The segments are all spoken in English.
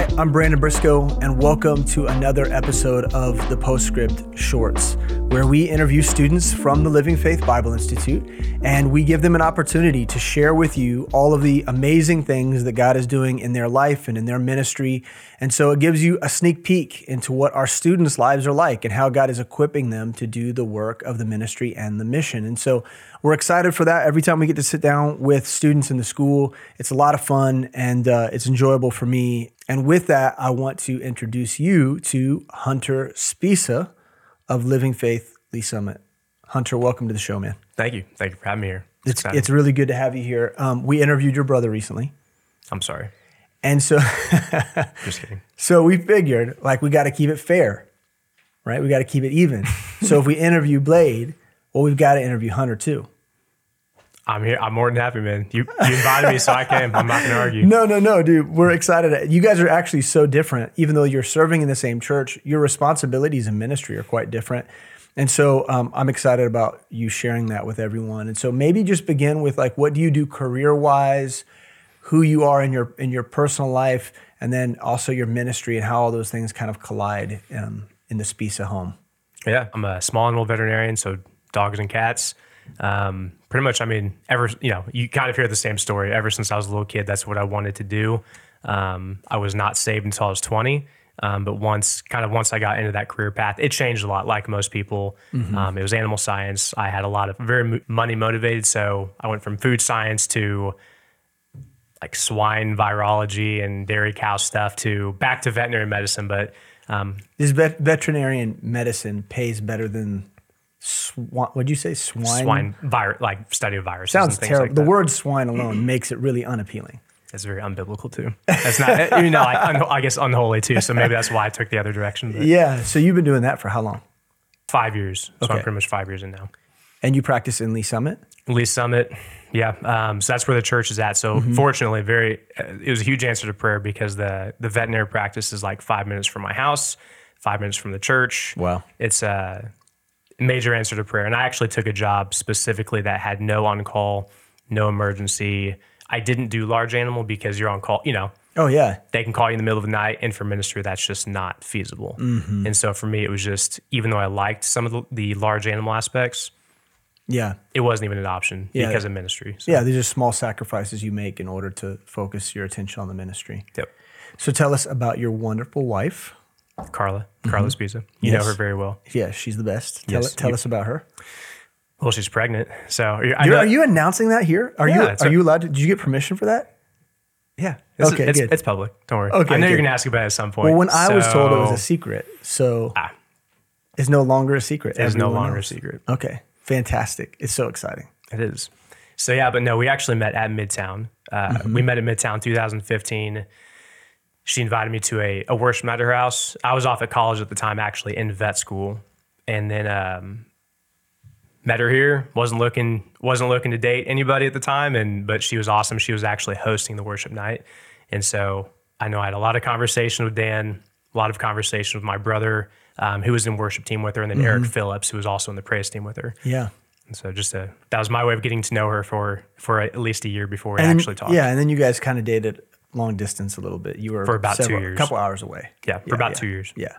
Hi, I'm Brandon Briscoe, and welcome to another episode of the Postscript Shorts, where we interview students from the Living Faith Bible Institute and we give them an opportunity to share with you all of the amazing things that God is doing in their life and in their ministry. And so it gives you a sneak peek into what our students' lives are like and how God is equipping them to do the work of the ministry and the mission. And so we're excited for that. Every time we get to sit down with students in the school, it's a lot of fun and uh, it's enjoyable for me. And with that, I want to introduce you to Hunter Sbisa of Living Faith Lee's Summit. Hunter, welcome to the show, man. Thank you. Thank you for having me here. It's it's, it's really good to have you here. Um, we interviewed your brother recently. I'm sorry. And so, just kidding. So we figured like we got to keep it fair, right? We got to keep it even. so if we interview Blade, well, we've got to interview Hunter too. I'm here. I'm more than happy, man. You, you invited me, so I came. I'm not going to argue. No, no, no, dude. We're excited. You guys are actually so different. Even though you're serving in the same church, your responsibilities in ministry are quite different. And so um, I'm excited about you sharing that with everyone. And so maybe just begin with like, what do you do career wise, who you are in your in your personal life, and then also your ministry and how all those things kind of collide um, in the Sbisa home. Yeah, I'm a small animal veterinarian, so dogs and cats. Um, pretty much, I mean, ever you know, you kind of hear the same story. Ever since I was a little kid, that's what I wanted to do. Um, I was not saved until I was 20. Um, but once, kind of once I got into that career path, it changed a lot. Like most people, mm-hmm. um, it was animal science. I had a lot of very money motivated, so I went from food science to like swine virology and dairy cow stuff to back to veterinary medicine. But um, this vet- veterinarian medicine pays better than swine. What'd you say? Swine. Swine virus, like study of viruses. Sounds terrible. Like the word swine alone makes it really unappealing. It's very unbiblical too. It's not, you know, like, I guess unholy too. So maybe that's why I took the other direction. But yeah. So you've been doing that for how long? Five years. So okay. I'm pretty much five years in now. And you practice in Lee's Summit? Lee's Summit. Yeah. Um, so that's where the church is at. So mm-hmm. fortunately, very, uh, it was a huge answer to prayer because the, the veterinary practice is like five minutes from my house, five minutes from the church. Wow. It's a major answer to prayer. And I actually took a job specifically that had no on call, no emergency, I didn't do large animal because you're on call, you know. Oh yeah. They can call you in the middle of the night and for ministry that's just not feasible. Mm-hmm. And so for me it was just even though I liked some of the, the large animal aspects, yeah. It wasn't even an option yeah. because of ministry. So. Yeah, these are small sacrifices you make in order to focus your attention on the ministry. Yep. So tell us about your wonderful wife. Carla, Carla mm-hmm. Sbisa. You yes. know her very well. Yeah, she's the best. Tell, yes. tell you, us about her. Well, she's pregnant. So are you, are you announcing that here? Are yeah, you are a, you allowed to? Did you get permission for that? Yeah. It's, okay. It's, good. it's public. Don't worry. Okay. I know good. you're gonna ask about it at some point. Well, when so, I was told it was a secret, so ah, it's no longer a secret. It's no longer knows. a secret. Okay. Fantastic. It's so exciting. It is. So yeah, but no, we actually met at Midtown. Uh, mm-hmm. We met at Midtown 2015. She invited me to a, a worship night at her house. I was off at college at the time, actually in vet school, and then um, met her here. Wasn't looking wasn't looking to date anybody at the time. And but she was awesome. She was actually hosting the worship night. And so i know i had a lot of conversation with dan a lot of conversation with my brother um, who was in worship team with her and then mm-hmm. eric phillips who was also in the praise team with her. Yeah. And so just a, that was my way of getting to know her for for at least a year before we actually talked. Yeah and then you guys kind of dated long distance a little bit you were for about several, two years a couple hours away yeah for yeah, about yeah. two years yeah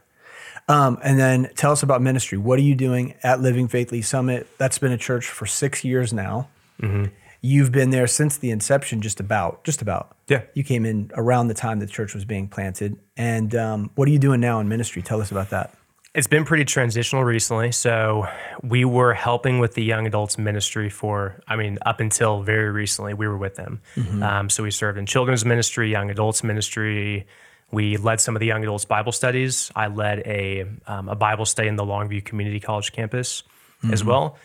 um, and then tell us about ministry. What are you doing at Living Faith Lee's Summit? That's been a church for six years now. Mm-hmm. You've been there since the inception, just about, just about. Yeah. You came in around the time the church was being planted. And um, what are you doing now in ministry? Tell us about that. It's been pretty transitional recently. So we were helping with the young adults ministry for, I mean, up until very recently, we were with them. Mm-hmm. Um, so we served in children's ministry, young adults ministry, we led some of the young adults Bible studies. I led a, um, a Bible study in the Longview Community College campus mm-hmm. as well.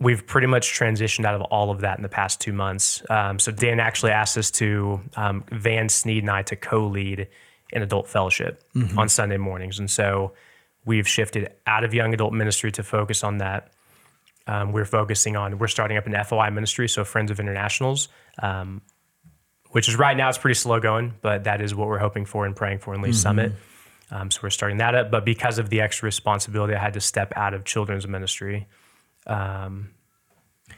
We've pretty much transitioned out of all of that in the past two months. Um, so Dan actually asked us to, um, Van Sneed and I, to co-lead an adult fellowship mm-hmm. on Sunday mornings. And so we've shifted out of young adult ministry to focus on that. Um, we're focusing on, we're starting up an FOI ministry, so Friends of Internationals. Um, which is right now it's pretty slow going, but that is what we're hoping for and praying for in Lee mm-hmm. Summit. Um, so we're starting that up. But because of the extra responsibility, I had to step out of children's ministry. Um,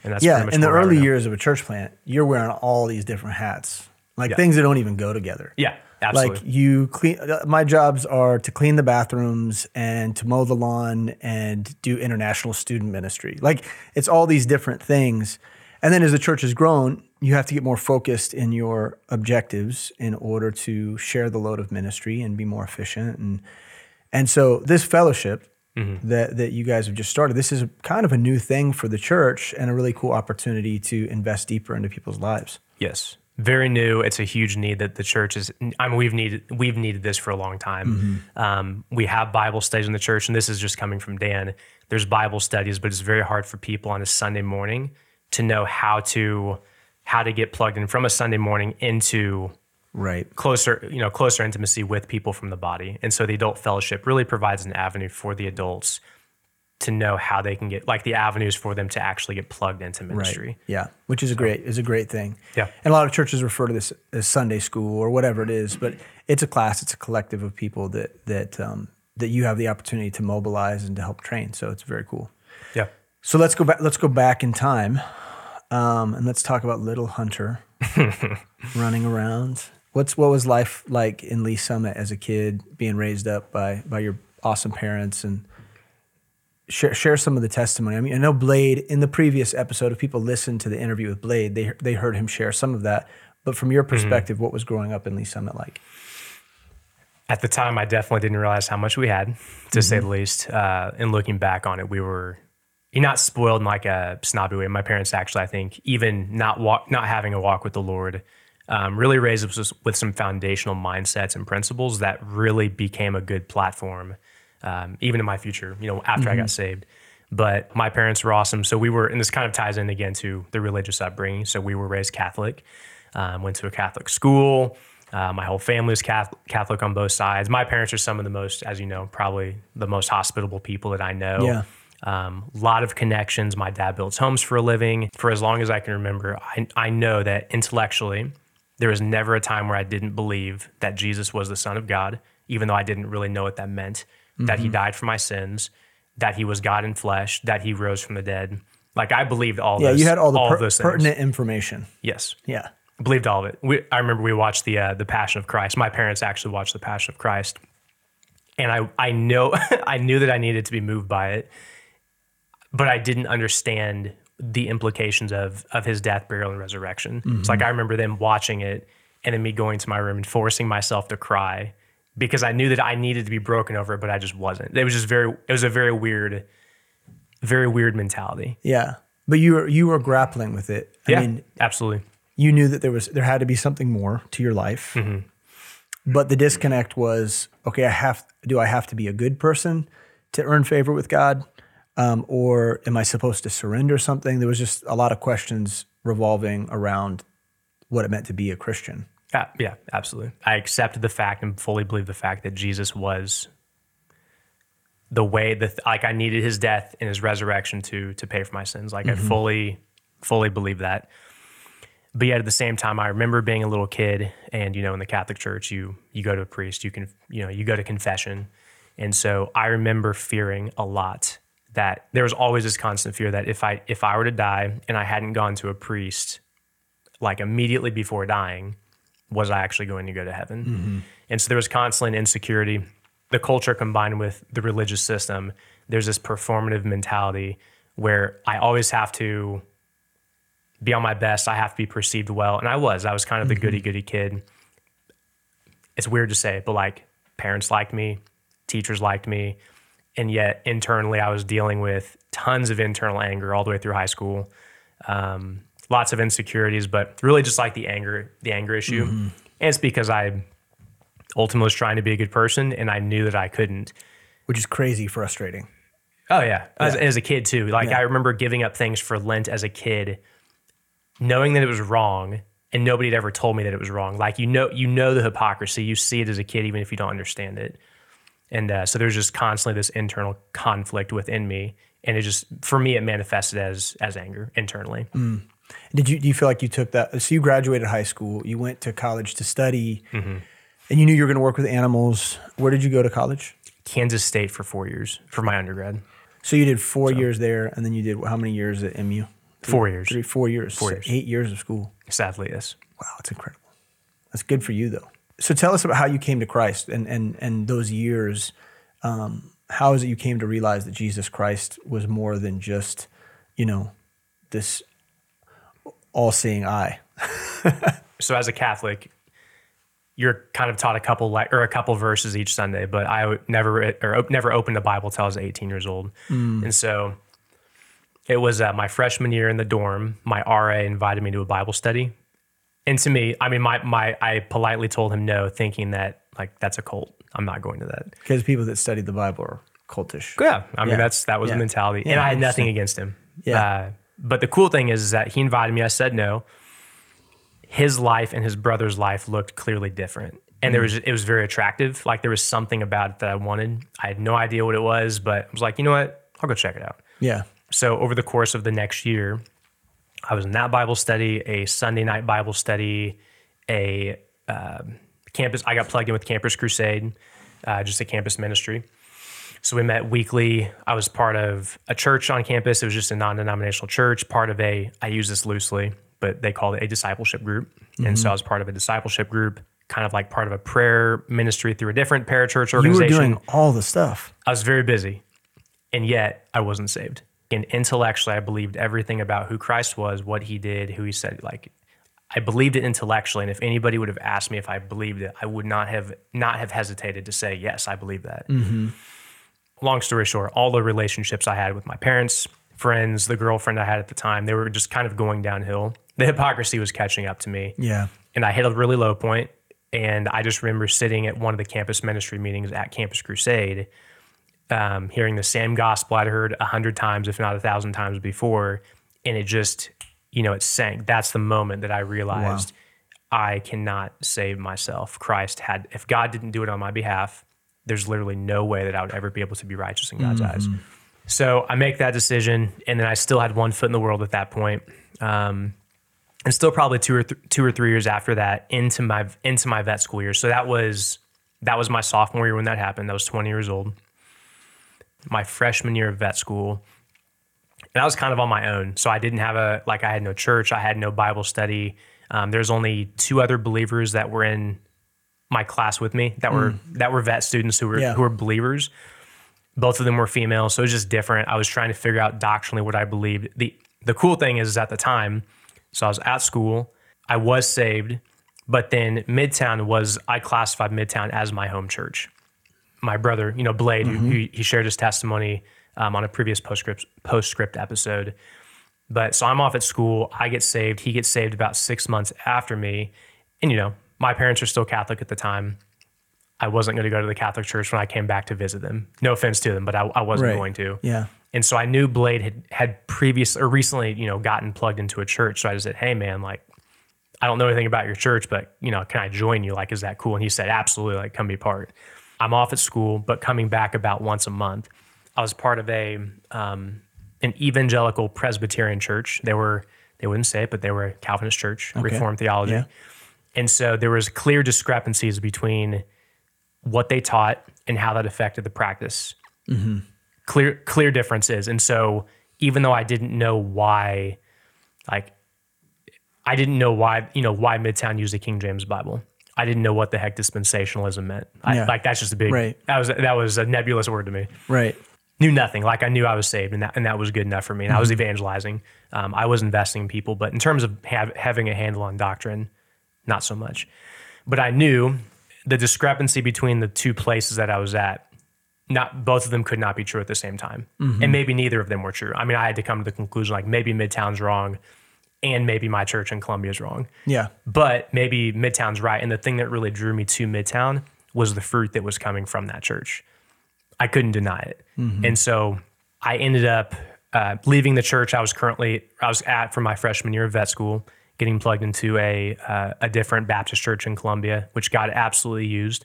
and that's yeah. In the early years of a church plant, you're wearing all these different hats, like yeah. things that don't even go together. Yeah. Absolutely. Like you clean. uh, My jobs are to clean the bathrooms and to mow the lawn and do international student ministry. Like it's all these different things. And then as the church has grown, you have to get more focused in your objectives in order to share the load of ministry and be more efficient. And and so this fellowship that that you guys have just started, this is kind of a new thing for the church and a really cool opportunity to invest deeper into people's lives. Yes. Very new. It's a huge need that the church is. I mean, we've needed we've needed this for a long time. Um, we have Bible studies in the church, and this is just coming from Dan. There's Bible studies, but it's very hard for people on a Sunday morning to know how to how to get plugged in from a Sunday morning into Right. closer, you know, closer intimacy with people from the body. And so the adult fellowship really provides an avenue for the adults to know how they can get like the avenues for them to actually get plugged into ministry. Right. Yeah, which is a great is a great thing. Yeah. and a lot of churches refer to this as Sunday school or whatever it is, but it's a class, it's a collective of people that that um, that you have the opportunity to mobilize and to help train. So it's very cool. Yeah. So let's go back. Let's go back in time, um, and let's talk about little Hunter running around. What's what was life like in Lee's Summit as a kid, being raised up by by your awesome parents, and share share some of the testimony. I mean, I know Blade in the previous episode. If people listened to the interview with Blade, they they heard him share some of that. But from your perspective, what was growing up in Lee's Summit like? At the time, I definitely didn't realize how much we had, to say the least. Uh, and looking back on it, we were you're not spoiled in like a snobby way. My parents actually, I think, even not walk, not having a walk with the Lord, um, really raised us with some foundational mindsets and principles that really became a good platform, um, even in my future. You know, after I got saved. But my parents were awesome, so we were, and this kind of ties in again to the religious upbringing. So we were raised Catholic, um, went to a Catholic school. Uh, my whole family is Catholic, Catholic on both sides. My parents are some of the most, as you know, probably the most hospitable people that I know. Yeah. Um, lot of connections. My dad builds homes for a living. For as long as I can remember, I, I know that intellectually, there was never a time where I didn't believe that Jesus was the Son of God, even though I didn't really know what that meant, that Mm-hmm. he died for my sins, that he was God in flesh, that he rose from the dead. Like I believed all this. Yeah, those, you had all the all per- those things. pertinent information. Yes. Yeah. Believed all of it. We, I remember we watched the uh, the Passion of Christ. My parents actually watched the Passion of Christ, and I I know I knew that I needed to be moved by it, but I didn't understand the implications of of his death, burial, and resurrection. It's like I remember them watching it, and then me going to my room and forcing myself to cry because I knew that I needed to be broken over it, but I just wasn't. It was just very. It was a very weird, very weird mentality. Yeah. But you were you were grappling with it. I Yeah, mean, absolutely. you knew that there was there had to be something more to your life. But the disconnect was okay. I have do I have to be a good person to earn favor with God, um, or am I supposed to surrender something? There was just a lot of questions revolving around what it meant to be a Christian. Yeah, yeah, absolutely. I accept the fact and fully believe the fact that Jesus was the way that like I needed his death and his resurrection to to pay for my sins. Like I mm-hmm. fully fully believe that. But yet at the same time I remember being a little kid and you know in the Catholic Church you you go to a priest, you can you know, you go to confession. And so I remember fearing a lot that there was always this constant fear that if I if I were to die and I hadn't gone to a priest like immediately before dying, was I actually going to go to heaven? And so there was constant insecurity. The culture combined with the religious system, there's this performative mentality where I always have to be on my best. I have to be perceived well. And I was. I was kind of the goody goody kid. It's weird to say, but like parents liked me, teachers liked me. And yet internally, I was dealing with tons of internal anger all the way through high school um, lots of insecurities, but really just like the anger, the anger issue. And it's because I ultimately was trying to be a good person and I knew that I couldn't. which is crazy frustrating. Oh yeah, as, as a kid too. Like I remember giving up things for Lent as a kid, knowing that it was wrong, and nobody had ever told me that it was wrong. Like you know, you know the hypocrisy. You see it as a kid, even if you don't understand it. And uh, so there's just constantly this internal conflict within me, and it just for me it manifested as as anger internally. Did you do you feel like you took that? So you graduated high school, you went to college to study, Mm-hmm. and you knew you were going to work with animals. Where did you go to college? Kansas State for four years for my undergrad. So you did four years there, and then you did how many years at MU? Four years, Three, four years. Four So years. Eight years of school. sadly, yes. Wow, that's incredible. That's good for you though. So tell us about how you came to Christ and and and those years. Um, how is it you came to realize that Jesus Christ was more than just, you know, this all-seeing eye? so as a Catholic, you're kind of taught a couple like or a couple verses each Sunday, but I never or never opened a Bible till I was 18 years old, mm. and so it was uh, my freshman year in the dorm. My RA invited me to a Bible study, and to me, I mean, my my I politely told him no, thinking that like that's a cult. I'm not going to that because people that studied the Bible are cultish. Yeah, I mean yeah. that's that was yeah. the mentality, yeah, and I had nothing against him. Yeah. Uh, but the cool thing is, is that he invited me. I said no his life and his brother's life looked clearly different. And there mm. was it was very attractive. Like there was something about it that I wanted. I had no idea what it was, but I was like, you know what? I'll go check it out. Yeah. So over the course of the next year, I was in that Bible study, a Sunday night Bible study, a uh, campus. I got plugged in with Campus Crusade, uh, just a campus ministry. So we met weekly. I was part of a church on campus. It was just a non-denominational church, part of a. I use this loosely but they called it a discipleship group. Mm-hmm. And so I was part of a discipleship group, kind of like part of a prayer ministry through a different parachurch organization. You were doing all the stuff. I was very busy, and yet I wasn't saved. And intellectually, I believed everything about who Christ was, what he did, who he said. Like, I believed it intellectually. And if anybody would have asked me if I believed it, I would not have not have hesitated to say yes, I believe that. Mm-hmm. Long story short, all the relationships I had with my parents, friends, the girlfriend I had at the time, they were just kind of going downhill the hypocrisy was catching up to me. Yeah. And I hit a really low point, And I just remember sitting at one of the campus ministry meetings at Campus Crusade, um, hearing the same gospel I'd heard a hundred times, if not a thousand times before. And it just, you know, it sank. That's the moment that I realized wow. I cannot save myself. Christ had, if God didn't do it on my behalf, there's literally no way that I would ever be able to be righteous in God's mm-hmm. eyes. So I make that decision, and then I still had one foot in the world at that point. Um, and still probably two or th- two or three years after that into my into my vet school year. So that was that was my sophomore year when that happened. I was 20 years old. My freshman year of vet school, and I was kind of on my own. So I didn't have a like I had no church, I had no Bible study. Um, there's only two other believers that were in my class with me that were mm. that were vet students who were yeah. who were believers. Both of them were female, so it was just different. I was trying to figure out doctrinally what I believed. the The cool thing is, is at the time so I was at school. I was saved, but then Midtown was I classified Midtown as my home church. My brother, you know, Blade, mm-hmm. who, he shared his testimony um, on a previous postscript postscript episode. But so I'm off at school. I get saved. He gets saved about six months after me, and you know, my parents are still Catholic at the time. I wasn't going to go to the Catholic church when I came back to visit them. No offense to them, but I, I wasn't right. going to. Yeah. And so I knew Blade had had previous or recently, you know, gotten plugged into a church. So I just said, "Hey, man, like, I don't know anything about your church, but you know, can I join you? Like, is that cool?" And he said, "Absolutely, like, come be part." I'm off at school, but coming back about once a month. I was part of a um, an evangelical Presbyterian church. They were they wouldn't say it, but they were a Calvinist church, okay. Reformed theology, yeah. And so there was clear discrepancies between what they taught and how that affected the practice. Mm-hmm clear clear differences. And so even though I didn't know why, like I didn't know why, you know, why Midtown used the King James Bible. I didn't know what the heck dispensationalism meant. I, yeah. Like that's just a big right. that was that was a nebulous word to me. Right. Knew nothing. Like I knew I was saved, and that and that was good enough for me. And mm-hmm. I was mm-hmm. evangelizing. Um, I was investing in people, but in terms of have, having a handle on doctrine, not so much. But I knew the discrepancy between the two places that I was at not both of them could not be true at the same time. Mm-hmm. And maybe neither of them were true. I mean, I had to come to the conclusion like maybe Midtown's wrong and maybe my church in Columbia is wrong. Yeah. But maybe Midtown's right. And the thing that really drew me to Midtown was the fruit that was coming from that church. I couldn't deny it. Mm-hmm. And so I ended up uh, leaving the church I was currently I was at for my freshman year of vet school, getting plugged into a uh, a different Baptist church in Columbia, which God absolutely used.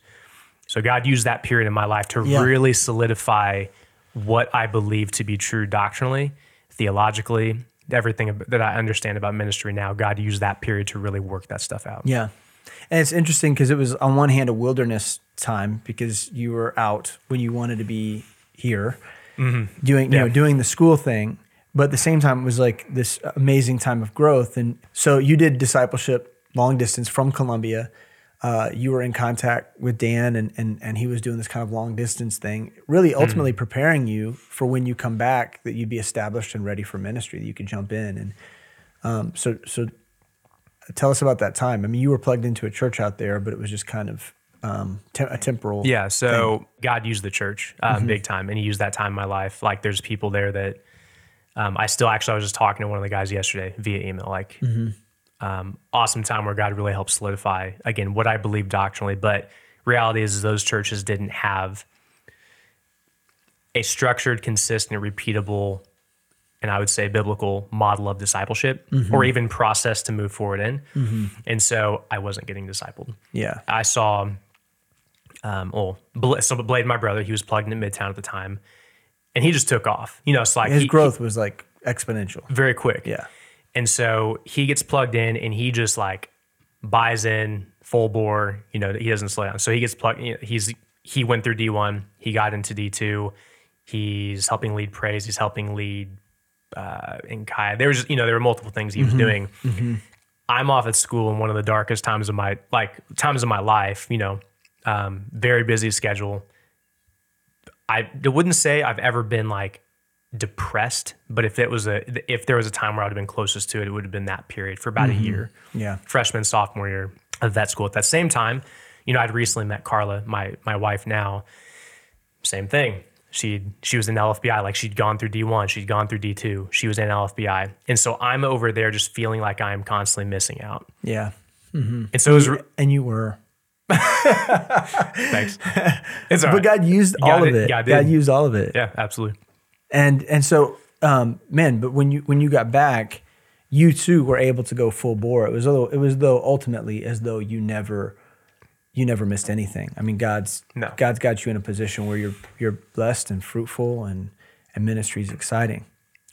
So God used that period in my life to yeah. really solidify what I believe to be true doctrinally, theologically, everything that I understand about ministry now. God used that period to really work that stuff out. Yeah. And it's interesting because it was on one hand a wilderness time because you were out when you wanted to be here mm-hmm. doing you yeah. know doing the school thing but at the same time it was like this amazing time of growth and so you did discipleship long distance from Columbia uh, you were in contact with Dan and, and and he was doing this kind of long distance thing, really ultimately preparing you for when you come back that you'd be established and ready for ministry, that you could jump in. And um, so so tell us about that time. I mean, you were plugged into a church out there, but it was just kind of um, te- a temporal. Yeah. So God used the church um, big time, and He used that time in my life. Like, there's people there that um, I still actually I was just talking to one of the guys yesterday via email. Like, um, awesome time where God really helped solidify again what I believe doctrinally. But reality is, is those churches didn't have a structured, consistent, repeatable, and I would say biblical model of discipleship or even process to move forward in. And so I wasn't getting discipled. Yeah. I saw, um, so Blade, my brother, he was plugged into Midtown at the time, and he just took off. You know, it's like His he- growth was like exponential. very quick. Yeah. And so he gets plugged in, and he just like buys in full bore. You know, he doesn't slow down. So he gets plugged. You know, he's he went through D one. He got into D two. He's helping lead praise. He's helping lead uh, in Kai. There was, you know, there were multiple things he was doing. I'm off at school in one of the darkest times of my like times of my life. You know, um, very busy schedule. I wouldn't say I've ever been like depressed, but if it was a if there was a time where I'd have been closest to it, it would have been that period for about a mm-hmm. year, Yeah. freshman sophomore year of vet school. At that same time, you know, I'd recently met Carla, my my wife now. Same thing. She she was in LFBI, like she'd gone through D1, she'd gone through D2, she was in LFBI, and so I'm over there just feeling like I am constantly missing out. Yeah. Mm-hmm. And so it was And you were. thanks. It's all But right. God used all of it. God God, used all of it. yeah, absolutely. And and so um man, but when you when you got back, you too were able to go full bore. It was though it was though ultimately as though you never you never missed anything. I mean, God's No. God's got you in a position where you're you're blessed and fruitful and and ministry is exciting.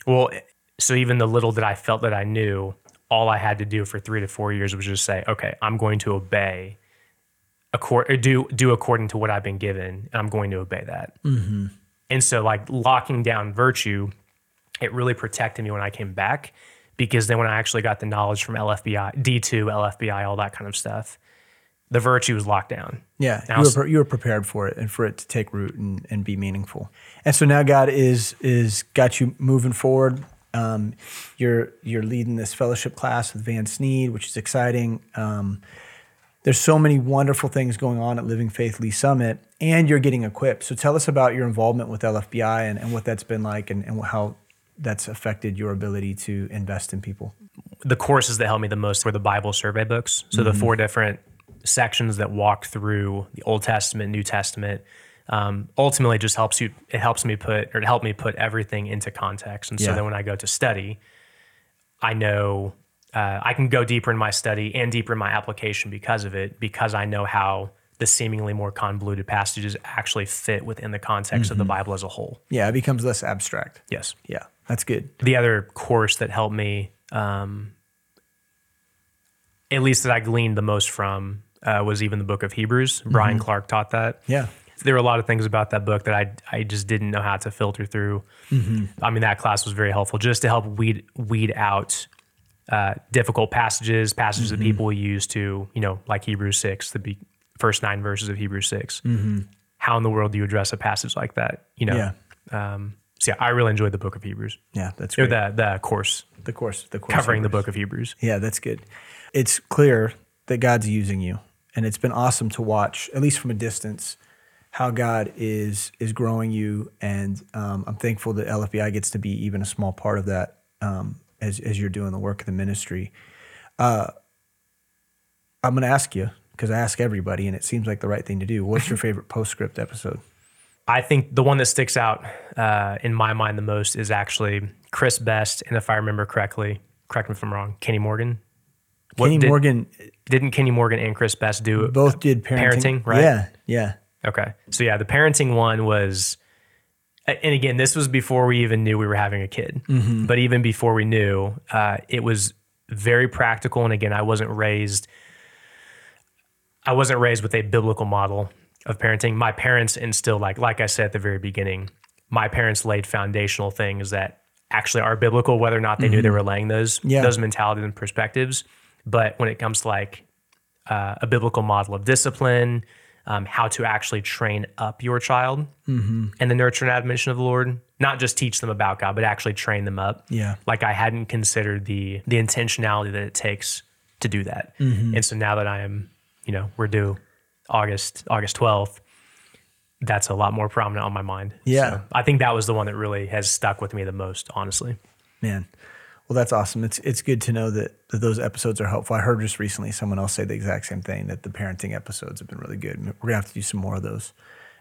Well, so even the little that I felt that I knew, all I had to do for three to four years was just say, okay, I'm going to obey, accord, or do do according to what I've been given, and I'm going to obey that. And so, like locking down virtue, it really protected me when I came back, because then when I actually got the knowledge from LFBI, D2, LFBI, all that kind of stuff, the virtue was locked down. Yeah, you were, pre- you were prepared for it and for it to take root and, and be meaningful. And so now God is is got you moving forward. Um, you're you're leading this fellowship class with Van Sneed, which is exciting. Um, there's so many wonderful things going on at Living Faith Lee's Summit, and you're getting equipped. So tell us about your involvement with LFBI and, and what that's been like, and, and how that's affected your ability to invest in people. the courses that helped me the most were the Bible survey books. So the four different sections that walk through the Old Testament, New Testament. Um, ultimately, just helps you. It helps me put or it helped me put everything into context. And so Yeah. then when I go to study, I know uh, I can go deeper in my study and deeper in my application because of it. Because I know how the seemingly more convoluted passages actually fit within the context of the Bible as a whole. Yeah, it becomes less abstract. Yes Yeah, that's good. the other course that helped me, um, at least that I gleaned the most from, uh, was even the book of Hebrews. Brian Clark taught that. Yeah, There were a lot of things about that book that I I just didn't know how to filter through. I mean, that class was very helpful just to help weed weed out uh, difficult passages, passages that people use to, you know, like Hebrews six, the be- first nine verses of Hebrews 6 How in the world do you address a passage like that? You know. Yeah. Um, so yeah, I really enjoyed the book of Hebrews yeah, that's or great. the the course the course, the course covering the book of Hebrews. Yeah, that's good. It's clear that God's using you, and it's been awesome to watch, at least from a distance, how God is is growing you. And um, I'm thankful that LFBI gets to be even a small part of that um, as as you're doing the work of the ministry. Uh, I'm going to ask you because I ask everybody, and it seems like the right thing to do. What's your favorite postscript episode? I think the one that sticks out uh, in my mind the most is actually Chris Best, and if I remember correctly, correct me if I'm wrong, Kenny Morgan. What Kenny did- Morgan Didn't Kenny Morgan and Chris Best do both did parenting, parenting, right? Yeah, yeah, Okay. So yeah, the parenting one was, and again, this was before we even knew we were having a kid. But even before we knew, uh, it was very practical. And again, I wasn't raised, I wasn't raised with a biblical model of parenting. My parents instilled, like, like I said at the very beginning, my parents laid foundational things that actually are biblical, whether or not they knew they were laying those Yeah. those mentalities and perspectives. But when it comes to like uh, a biblical model of discipline, um, how to actually train up your child Mm-hmm. and the nurture and admonition of the Lord. Not just teach them about God, but actually train them up. Yeah. Like I hadn't considered the the intentionality that it takes to do that. Mm-hmm. And so now that I am, you know, we're due August August twelfth. That's a lot more prominent on my mind. Yeah. So I think that was the one that really has stuck with me the most, honestly. Man, well, that's awesome. It's it's good to know that, that those episodes are helpful. I heard just recently someone else say the exact same thing that the parenting episodes have been really good. We're gonna have to do some more of those.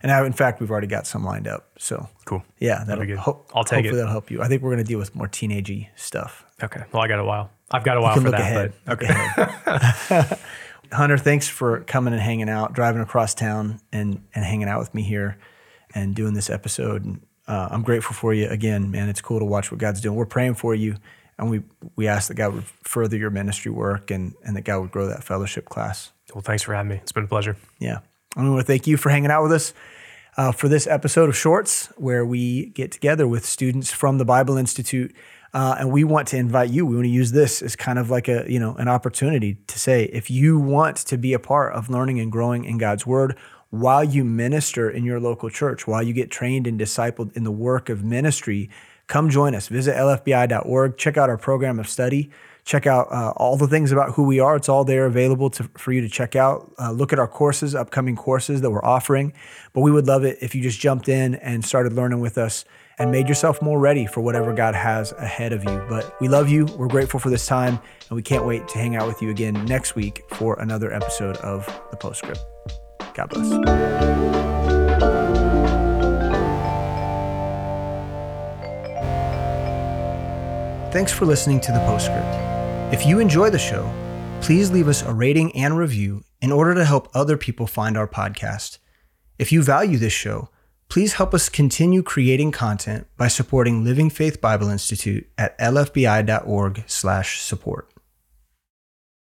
And I, in fact, we've already got some lined up. So Cool. yeah, that'll be good. ho- I'll take it. hopefully that'll help you. I think we're gonna deal with more teenagey stuff. Okay. Well, I got a while. I've got a while for look that. ahead. But ahead. Hunter, thanks for coming and hanging out, driving across town and and hanging out with me here and doing this episode. And uh, I'm grateful for you again, man. It's cool to watch what God's doing. We're praying for you, and we we ask that God would further your ministry work and and that God would grow that fellowship class. well, thanks for having me. It's been a pleasure. Yeah. I want to thank you for hanging out with us uh, for this episode of Shorts, where we get together with students from the Bible Institute. Uh, and we want to invite you. We want to use this as kind of like a, you know, an opportunity to say, if you want to be a part of learning and growing in God's word while you minister in your local church, while you get trained and discipled in the work of ministry, come join us. Visit lfbi.org. Check out our program of study. Check out uh, all the things about who we are. It's all there available to, for you to check out. Uh, look at our courses, upcoming courses that we're offering. But we would love it if you just jumped in and started learning with us and made yourself more ready for whatever God has ahead of you. But we love you. We're grateful for this time. And we can't wait to hang out with you again next week for another episode of The Postscript. God bless. Thanks for listening to The Postscript. If you enjoy the show, please leave us a rating and review in order to help other people find our podcast. If you value this show, please help us continue creating content by supporting Living Faith Bible Institute at lfbi.org/support.